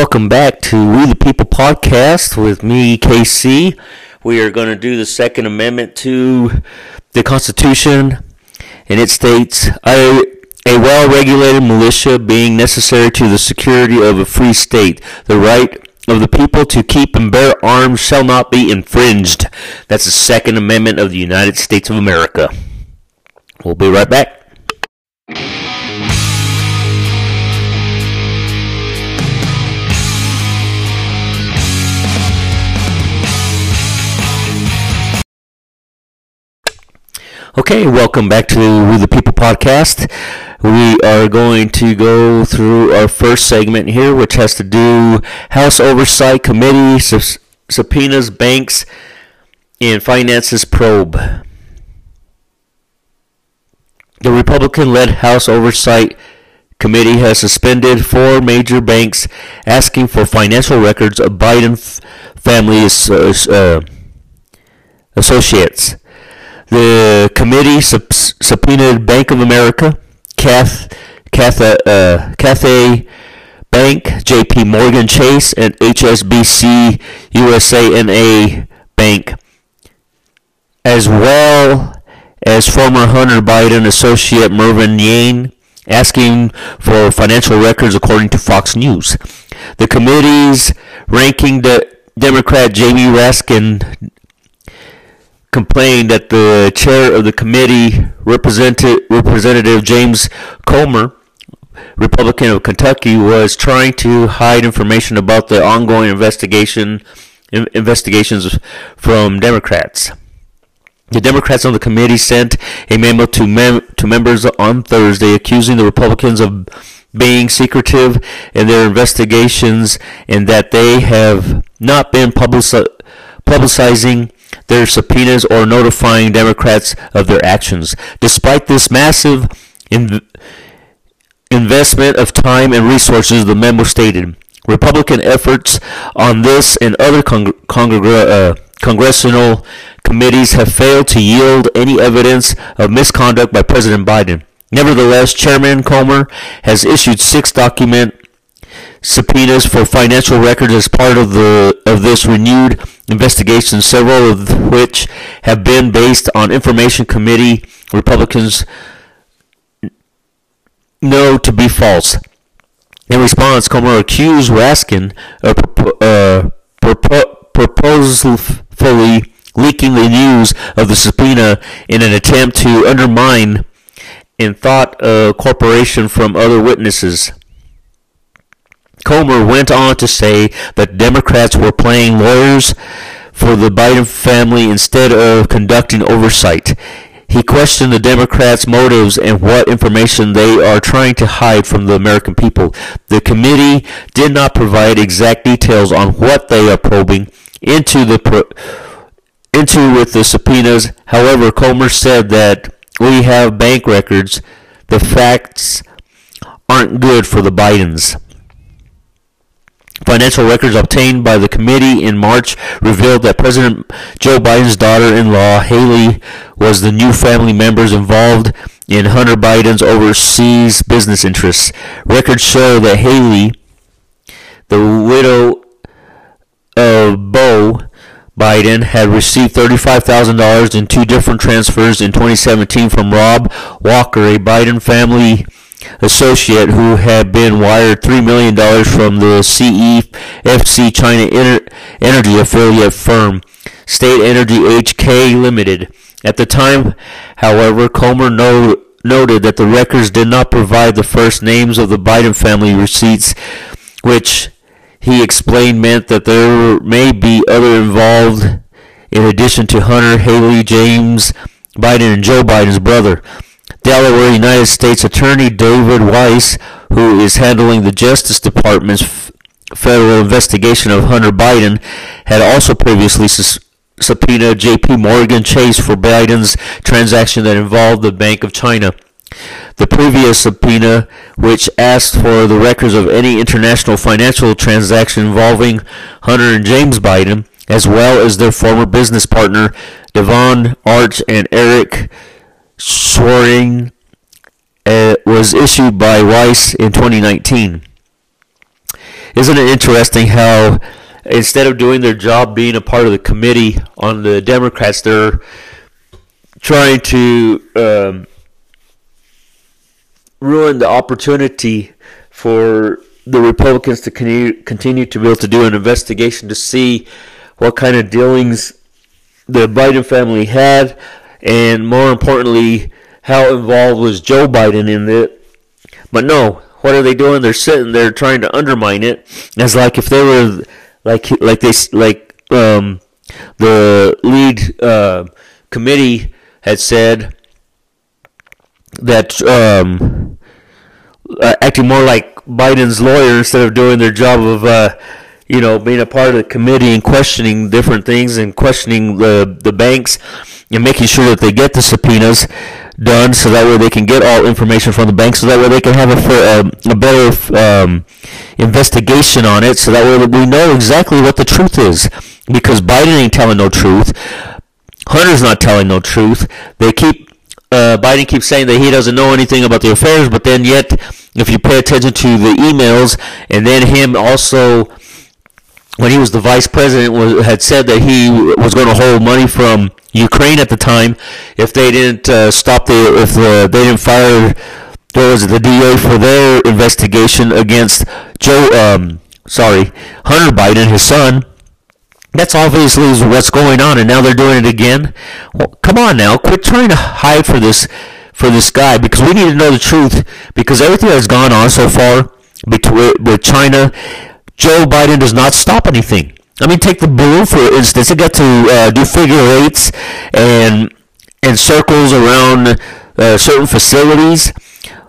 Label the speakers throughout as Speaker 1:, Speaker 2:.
Speaker 1: Welcome back to We the People podcast with me, KC. We are going to do the Second Amendment to the Constitution, and it states a, a well regulated militia being necessary to the security of a free state. The right of the people to keep and bear arms shall not be infringed. That's the Second Amendment of the United States of America. We'll be right back. Okay, welcome back to We the People podcast. We are going to go through our first segment here, which has to do House Oversight Committee subpoenas banks and finances probe. The Republican led House Oversight Committee has suspended four major banks asking for financial records of Biden family uh, associates. The committee sub- subpoenaed Bank of America, Cath, Cath, uh, Cathay Bank, J.P. Morgan Chase, and HSBC USA Bank, as well as former Hunter Biden associate Mervyn Yang, asking for financial records according to Fox News. The committee's ranking the Democrat Jamie Raskin complained that the chair of the committee, Representative, James Comer, Republican of Kentucky, was trying to hide information about the ongoing investigation investigations from Democrats. The Democrats on the committee sent a memo to mem- to members on Thursday accusing the Republicans of being secretive in their investigations and that they have not been publici- publicizing their subpoenas or notifying Democrats of their actions. Despite this massive in- investment of time and resources, the memo stated, Republican efforts on this and other con- uh, congressional committees have failed to yield any evidence of misconduct by President Biden. Nevertheless, Chairman Comer has issued six document subpoenas for financial records as part of the of this renewed investigation, several of which have been based on information committee Republicans know to be false. In response, Comer accused Raskin of uh, purposefully leaking the news of the subpoena in an attempt to undermine in thought a corporation from other witnesses. Comer went on to say that Democrats were playing lawyers for the Biden family instead of conducting oversight. He questioned the Democrats' motives and what information they are trying to hide from the American people. The committee did not provide exact details on what they are probing into the pro- into with the subpoenas. However, Comer said that we have bank records. The facts aren't good for the Bidens. Financial records obtained by the committee in March revealed that President Joe Biden's daughter-in-law, Hallie, was the new family members involved in Hunter Biden's overseas business interests. Records show that Hallie, the widow of Beau Biden, had received $35,000 in two different transfers in 2017 from Rob Walker, a Biden family associate who had been wired $3 million from the CEFC China Energy affiliate firm, State Energy HK Limited. At the time, however, Comer no, noted that the records did not provide the first names of the Biden family receipts, which he explained meant that there may be other involved in addition to Hunter, Hallie, James Biden, and Joe Biden's brother. Delaware United States Attorney David Weiss, who is handling the Justice Department's federal investigation of Hunter Biden, had also previously subpoenaed J.P. Morgan Chase for Biden's transaction that involved the Bank of China. The previous subpoena, which asked for the records of any international financial transaction involving Hunter and James Biden, as well as their former business partner Devon Arch and Eric Schwerin uh, was issued by Weiss in 2019. isn't it interesting how instead of doing their job being a part of the committee on the Democrats, they're trying to um, ruin the opportunity for the Republicans to continue to be able to do an investigation to see what kind of dealings the Biden family had, and more importantly, how involved was Joe Biden in it. But no, what are they doing? They're sitting there trying to undermine it. As like if they were like like they like um, the lead uh, committee had said that um, uh, acting more like Biden's lawyer instead of doing their job of uh, you know being a part of the committee and questioning different things and questioning the the banks and making sure that they get the subpoenas done so that way they can get all information from the bank so that way they can have a, a, a better um, investigation on it so that way we know exactly what the truth is. Because Biden ain't telling no truth. Hunter's not telling no truth. They keep uh, Biden keeps saying that he doesn't know anything about the affairs but then yet if you pay attention to the emails and then him also when he was the vice president was, had said that he was going to hold money from Ukraine at the time if they didn't uh, stop the if the, they didn't fire there was the DA for their investigation against Joe um, sorry Hunter Biden his son. That's obviously what's going on and now they're doing it again. Well, come on now quit trying to hide for this for this guy because we need to know the truth because everything that's gone on so far between with China Joe Biden does not stop anything I mean, take the balloon for instance. It got to uh, do figure eights and and circles around uh, certain facilities.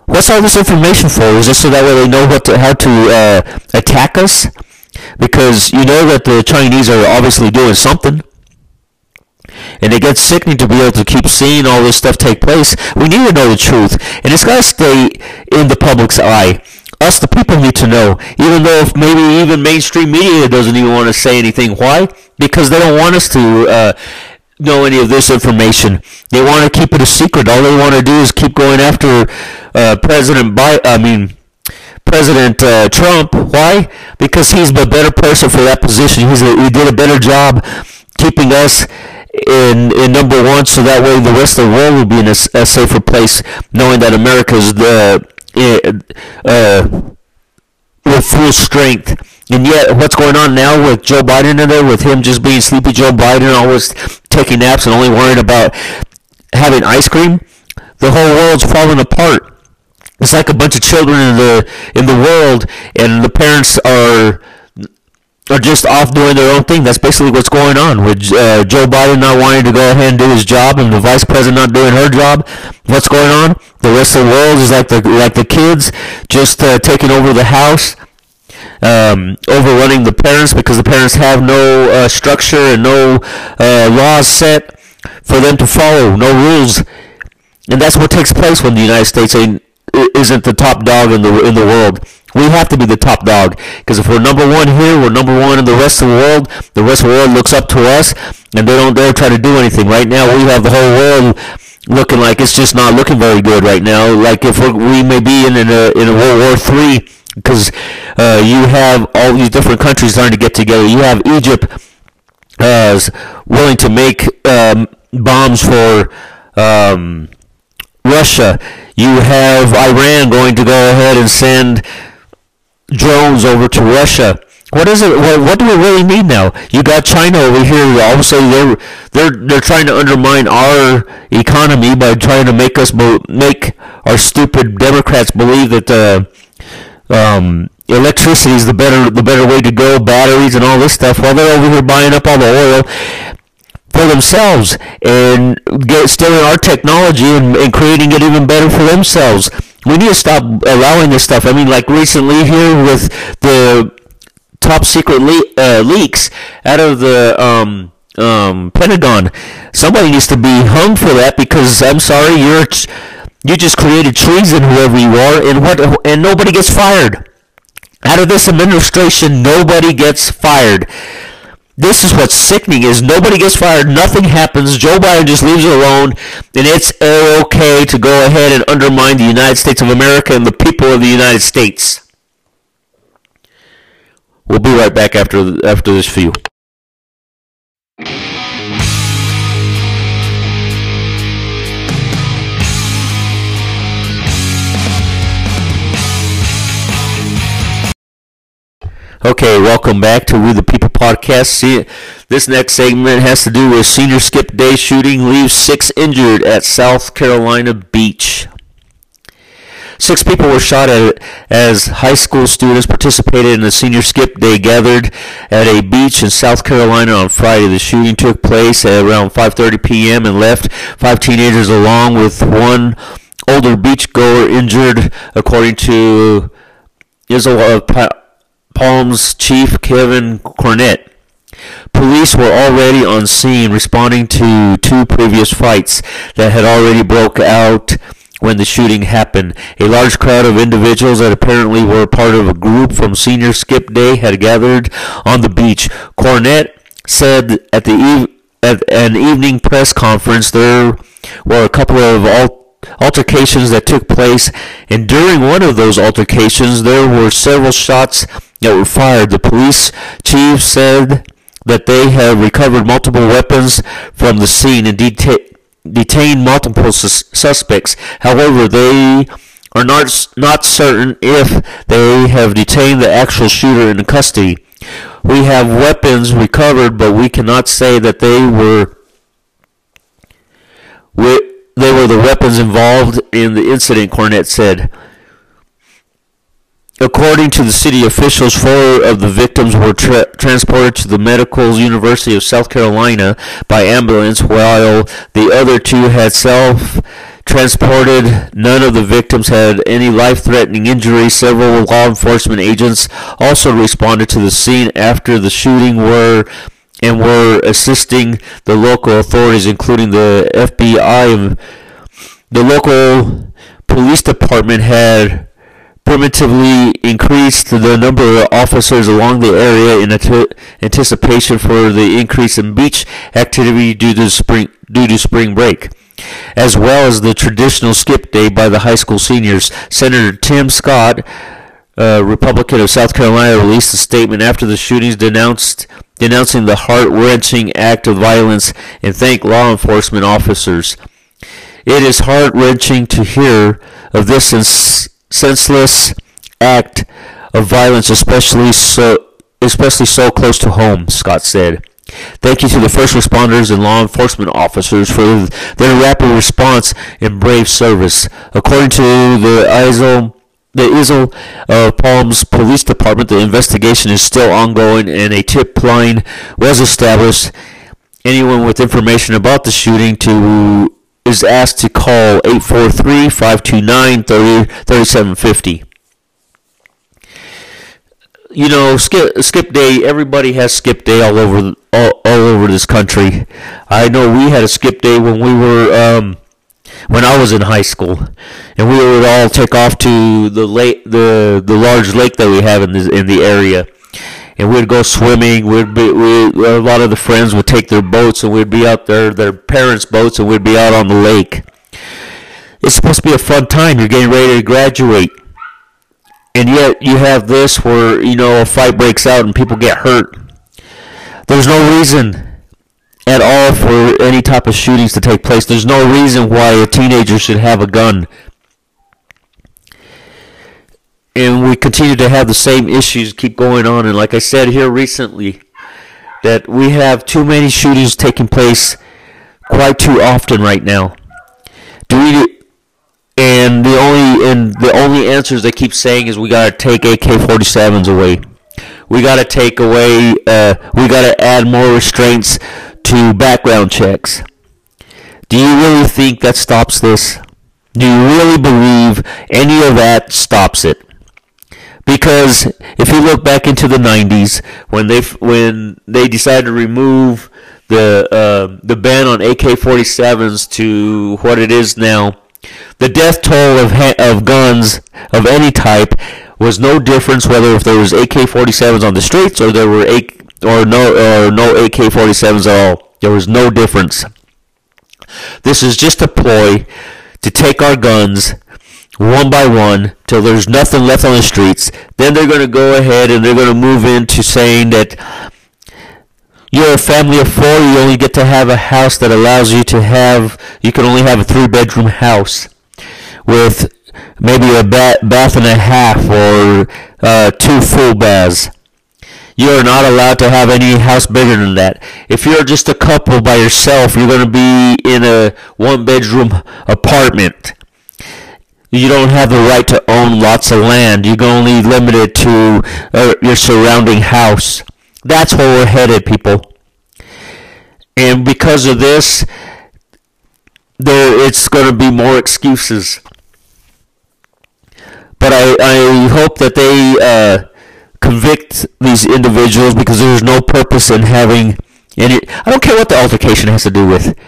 Speaker 1: What's all this information for? Is this so that way they know what to, how to uh, attack us? Because you know that the Chinese are obviously doing something. And it gets sickening to be able to keep seeing all this stuff take place. We need to know the truth. And it's got to stay in the public's eye us the people need to know. Even though if maybe even mainstream media doesn't even want to say anything why? Because they don't want us to uh, know any of this information. They want to keep it a secret. All they want to do is keep going after uh, president Bi- i mean president uh, trump. Why? Because he's the better person for that position. He's a, he did a better job keeping us in in number one, so that way the rest of the world will be in a, a safer place, knowing that America is the uh, with full strength. And yet, what's going on now with Joe Biden in there, with him just being sleepy Joe Biden, always taking naps and only worrying about having ice cream, the whole world's falling apart. It's like a bunch of children in the in the world, and the parents are are just off doing their own thing. That's basically what's going on with uh, Joe Biden not wanting to go ahead and do his job, and the vice president not doing her job. What's going on? The rest of the world is like the like the kids just uh, taking over the house, um, overrunning the parents because the parents have no uh, structure and no uh, laws set for them to follow, no rules, and that's what takes place when the United States ain't isn't the top dog in the in the world. We have to be the top dog because if we're number one here, we're number one in the rest of the world. The rest of the world looks up to us, and they don't dare try to do anything. Right now, we have the whole world looking like it's just not looking very good right now. Like if we may be in, in a in a World War Three because uh, you have all these different countries starting to get together. You have Egypt uh, willing to make um, bombs for um, Russia. You have Iran going to go ahead and send drones over to Russia. What is it? What, what do we really need now? You got China over here. All of a sudden, they're they're they're trying to undermine our economy by trying to make us make our stupid Democrats believe that uh, um, electricity is the better the better way to go. Batteries and all this stuff. While they're over here buying up all the oil for themselves and get, stealing our technology and, and creating it even better for themselves we need to stop allowing this stuff. I mean, like recently here with the top secret le- uh, leaks out of the um, um, Pentagon. Somebody needs to be hung for that because I'm sorry, you're you just created treason, whoever you are, and what and nobody gets fired. Out of this administration, nobody gets fired. This is what's sickening is nobody gets fired, nothing happens, Joe Biden just leaves it alone, and it's okay to go ahead and undermine the United States of America and the people of the United States. We'll be right back after after this few. Okay, welcome back to We the People podcast. See, this next segment has to do with senior skip day shooting leaves six injured at South Carolina Beach. Six people were shot at as high school students participated in the senior skip day gathered at a beach in South Carolina on Friday. The shooting took place at around 5:30 p.m. and left five teenagers along with one older beachgoer injured, according to Isle of Palms chief Kevin Cornett. Police were already on scene responding to two previous fights that had already broke out when the shooting happened. A large crowd of individuals that apparently were part of a group from Senior Skip Day had gathered on the beach. Cornett said at the eve- at an evening press conference there were a couple of altercations that took place, and during one of those altercations there were several shots that were fired. The police chief said that they have recovered multiple weapons from the scene and detained multiple sus- suspects. However, they are not not certain if they have detained the actual shooter in custody. We have weapons recovered, but we cannot say that they were we, they were the weapons involved in the incident. Cornett said. According to the city officials, four of the victims were tra- transported to the Medical University of South Carolina by ambulance, while the other two had self transported. None of the victims had any life threatening injuries. Several law enforcement agents also responded to the scene after the shooting were and were assisting the local authorities, including the FBI. The local police department had primitively increased the number of officers along the area in anticipation for the increase in beach activity due to spring due to spring break as well as the traditional skip day by the high school seniors senator tim scott uh, republican of south carolina released a statement after the shootings denounced denouncing the heart-wrenching act of violence and thank law enforcement officers it is heart-wrenching to hear of this senseless act of violence, especially so especially so close to home, Scott said. Thank you to the first responders and law enforcement officers for their rapid response and brave service. According to the ISO, the Isle of Palms Police Department, the investigation is still ongoing and a tip line was established. Anyone with information about the shooting to is asked to call 843-529-3750. You know, skip skip day. Everybody has skip day all over all, all over this country. I know we had a skip day when we were um, when I was in high school, and we would all take off to the lake, the the large lake that we have in the in the area and we'd go swimming. We'd be we, a lot of the friends would take their boats and we'd be out there, their parents' boats, and we'd be out on the lake. It's supposed to be a fun time. You're getting ready to graduate, and yet you have this where you know a fight breaks out and people get hurt. There's no reason at all for any type of shootings to take place. There's no reason why a teenager should have a gun and we continue to have the same issues keep going on. And like I said here recently, that we have too many shootings taking place quite too often right now. Do we? And the only and the only answers they keep saying is we gotta take AK-47s away. We gotta take away. Uh, we gotta add more restraints to background checks. Do you really think that stops this? Do you really believe any of that stops it? because if you look back into the 90s when they when they decided to remove the uh, the ban on AK-47s to what it is now, the death toll of ha- of guns of any type was no difference whether if there was AK-47s on the streets or there were A- or no or no AK-47s at all. There was no difference. This is just a ploy to take our guns one by one till there's nothing left on the streets. Then they're going to go ahead and they're going to move into saying that you're a family of four, you only get to have a house that allows you to have, you can only have a three bedroom house with maybe a ba- bath and a half or uh, two full baths. You are not allowed to have any house bigger than that. If you're just a couple by yourself, you're going to be in a one bedroom apartment. You don't have the right to own lots of land. You're only limited to uh, your surrounding house. That's where we're headed, people. And because of this, there it's going to be more excuses. But I, I hope that they uh, convict these individuals because there's no purpose in having any. I don't care what the altercation has to do with.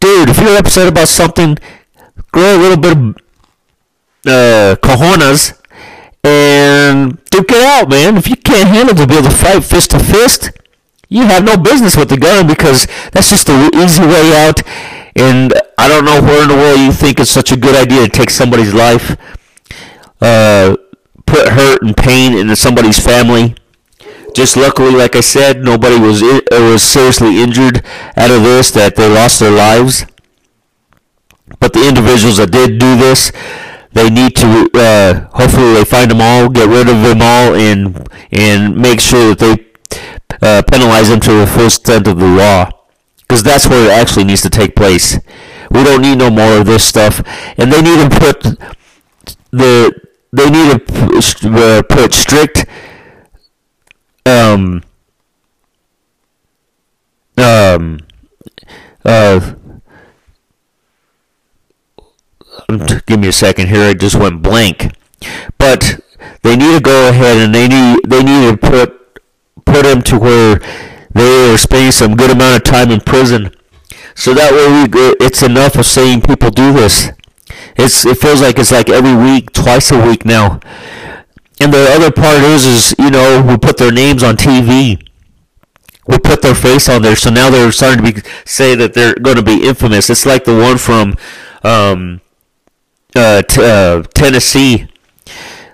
Speaker 1: Dude, if you're upset about something, grow a little bit of uh, cojones and duke it out, man. If you can't handle to be able to fight fist to fist, you have no business with the gun because that's just the easy way out. And I don't know where in the world you think it's such a good idea to take somebody's life, uh, put hurt and pain into somebody's family. Just luckily, like I said, nobody was uh, was seriously injured out of this. That they lost their lives. But the individuals that did do this, they need to uh, hopefully they find them all, get rid of them all, and and make sure that they uh, penalize them to the full extent of the law, because that's where it actually needs to take place. We don't need no more of this stuff, and they need to put the they need to uh, put strict um um uh give me a second here. I just went blank. But they need to go ahead and they need they need to put put him to where they are spending some good amount of time in prison. So that way we go, it's enough of saying people do this. It's it feels like it's like every week, twice a week now. And the other part is is you know we put their names on TV. We put their face on there, so now they're starting to be say that they're going to be infamous. It's like the one from um, uh, t- uh, Tennessee,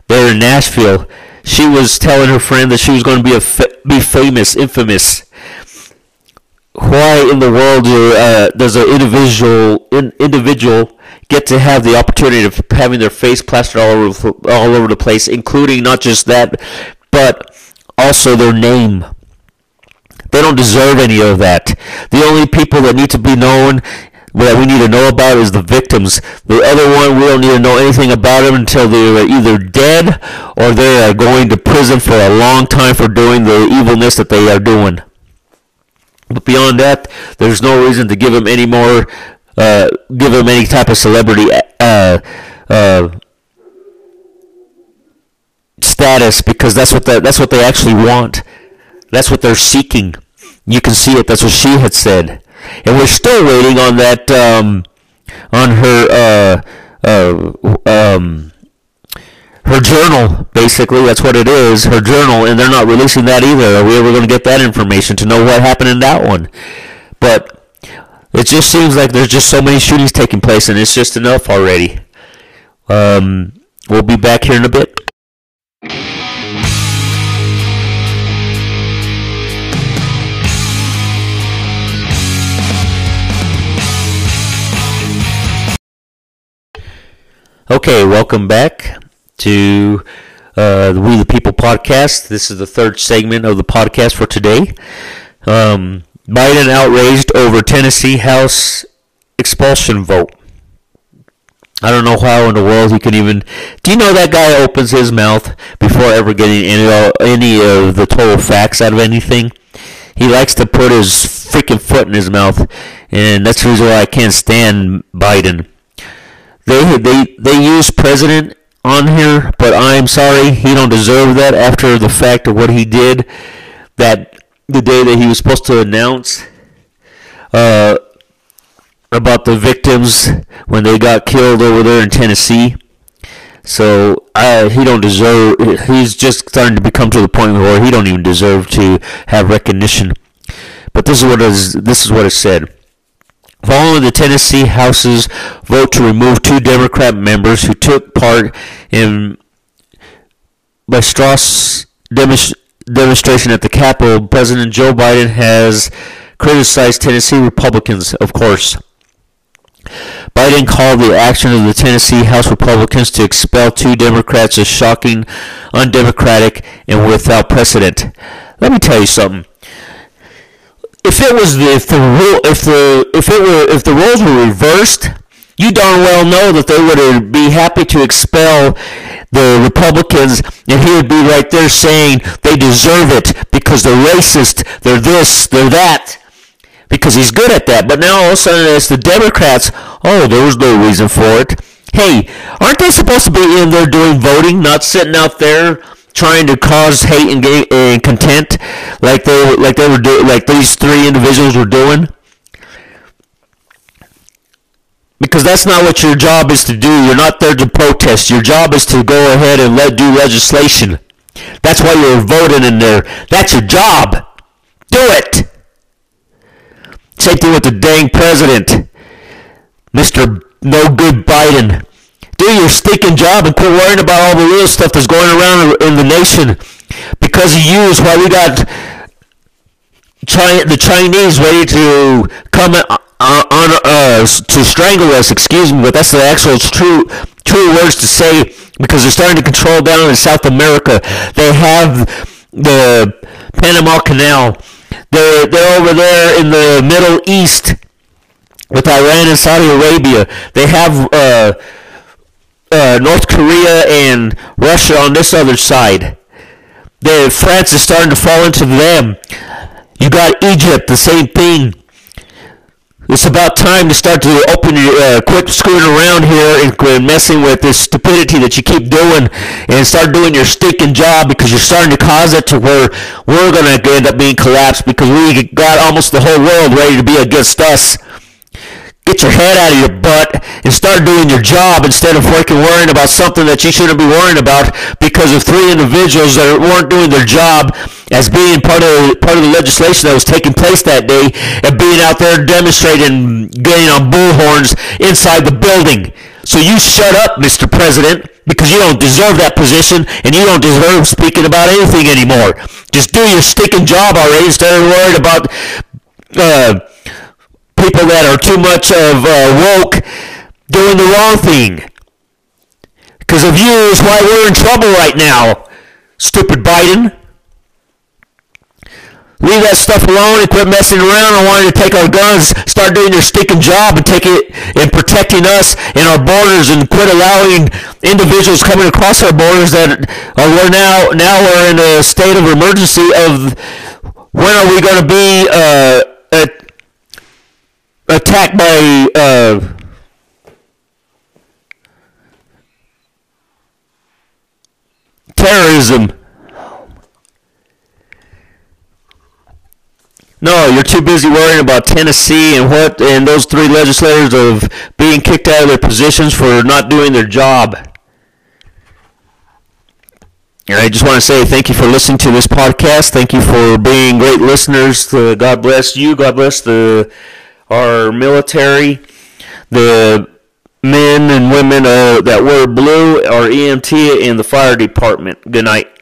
Speaker 1: there in Nashville. She was telling her friend that she was going to be a fa- be famous, infamous. Why in the world do, uh, does an individual in, individual get to have the opportunity of having their face plastered all over all over the place, including not just that, but also their name? They don't deserve any of that. The only people that need to be known that we need to know about is the victims. The other one, we don't need to know anything about them until they are either dead or they are going to prison for a long time for doing the evilness that they are doing. But beyond that, there's no reason to give them any more, uh, give them any type of celebrity uh, uh, status because that's what the, that's what they actually want. That's what they're seeking. You can see it. That's what she had said and we're still waiting on that um, on her uh, uh, um, her journal. Basically, that's what it is. Her journal, and they're not releasing that either. Are we ever going to get that information to know what happened in that one? But it just seems like there's just so many shootings taking place, and it's just enough already. Um, we'll be back here in a bit. Okay, welcome back to uh, the We the People podcast. This is the third segment of the podcast for today. Um, Biden outraged over Tennessee House expulsion vote. I don't know how in the world he can even. Do you know that guy opens his mouth before ever getting any any of the total facts out of anything? He likes to put his freaking foot in his mouth, and that's the reason why I can't stand Biden they they they use president on here, but I'm sorry, he don't deserve that after the fact of what he did that the day that he was supposed to announce uh, about the victims when they got killed over there in Tennessee. So uh, he don't deserve. He's just starting to become to the point where he don't even deserve to have recognition. But this is what is this is what it said. following the Tennessee House's vote to remove two Democrat members who took part in by Strauss demonstration at the Capitol, President Joe Biden has criticized Tennessee Republicans, of course. Biden called the action of the Tennessee House Republicans to expel two Democrats as shocking, undemocratic, and without precedent. Let me tell you something. If it was the if the if the if it were if the roles were reversed, you darn well know that they would be happy to expel the Republicans, and he would be right there saying they deserve it because they're racist, they're this, they're that because he's good at that. But now all of a sudden it's the Democrats. Oh, there was no reason for it. Hey, aren't they supposed to be in there doing voting, not sitting out there trying to cause hate and, and contempt like they like they were doing, like these three individuals were doing? Because that's not what your job is to do. You're not there to protest. Your job is to go ahead and let do legislation. That's why you're voting in there. That's your job. Do it. Same thing with the dang president, Mr. No Good Biden. Do your stinking job and quit worrying about all the little stuff that's going around in the nation. Because of you is why we got China, the Chinese ready to come uh, on, on uh, to strangle us. Excuse me, but that's the actual true true words to say because they're starting to control down in South America. They have the Panama Canal they're, they're over there in the Middle East with Iran and Saudi Arabia. They have uh, uh, North Korea and Russia on this other side. The France is starting to fall into them. You got Egypt, the same thing. It's about time to start to open your, uh, quit screwing around here and quit messing with this stupidity that you keep doing and start doing your stinking job because you're starting to cause it to where we're going to end up being collapsed because we got almost the whole world ready to be against us. Get your head out of your butt and start doing your job instead of freaking worrying about something that you shouldn't be worrying about because of three individuals that weren't doing their job as being part of part of the legislation that was taking place that day and being out there demonstrating, getting on bullhorns inside the building. So you shut up, Mr. President, because you don't deserve that position and you don't deserve speaking about anything anymore. Just do your sticking job already instead of worried about. Uh, people that are too much of uh, woke doing the wrong thing. Because of you is why we're in trouble right now, stupid Biden. Leave that stuff alone and quit messing around and wanting to take our guns, start doing your stinking job and take it in protecting us and our borders and quit allowing individuals coming across our borders that are we're now now we're in a state of emergency of when are we going to be uh, at attacked by uh, terrorism. No, you're too busy worrying about Tennessee and what and those three legislators of being kicked out of their positions for not doing their job. And I just want to say thank you for listening to this podcast. Thank you for being great listeners. God bless you. God bless the our military, the men and women uh, that wear blue, our EMT, and the fire department. Good night.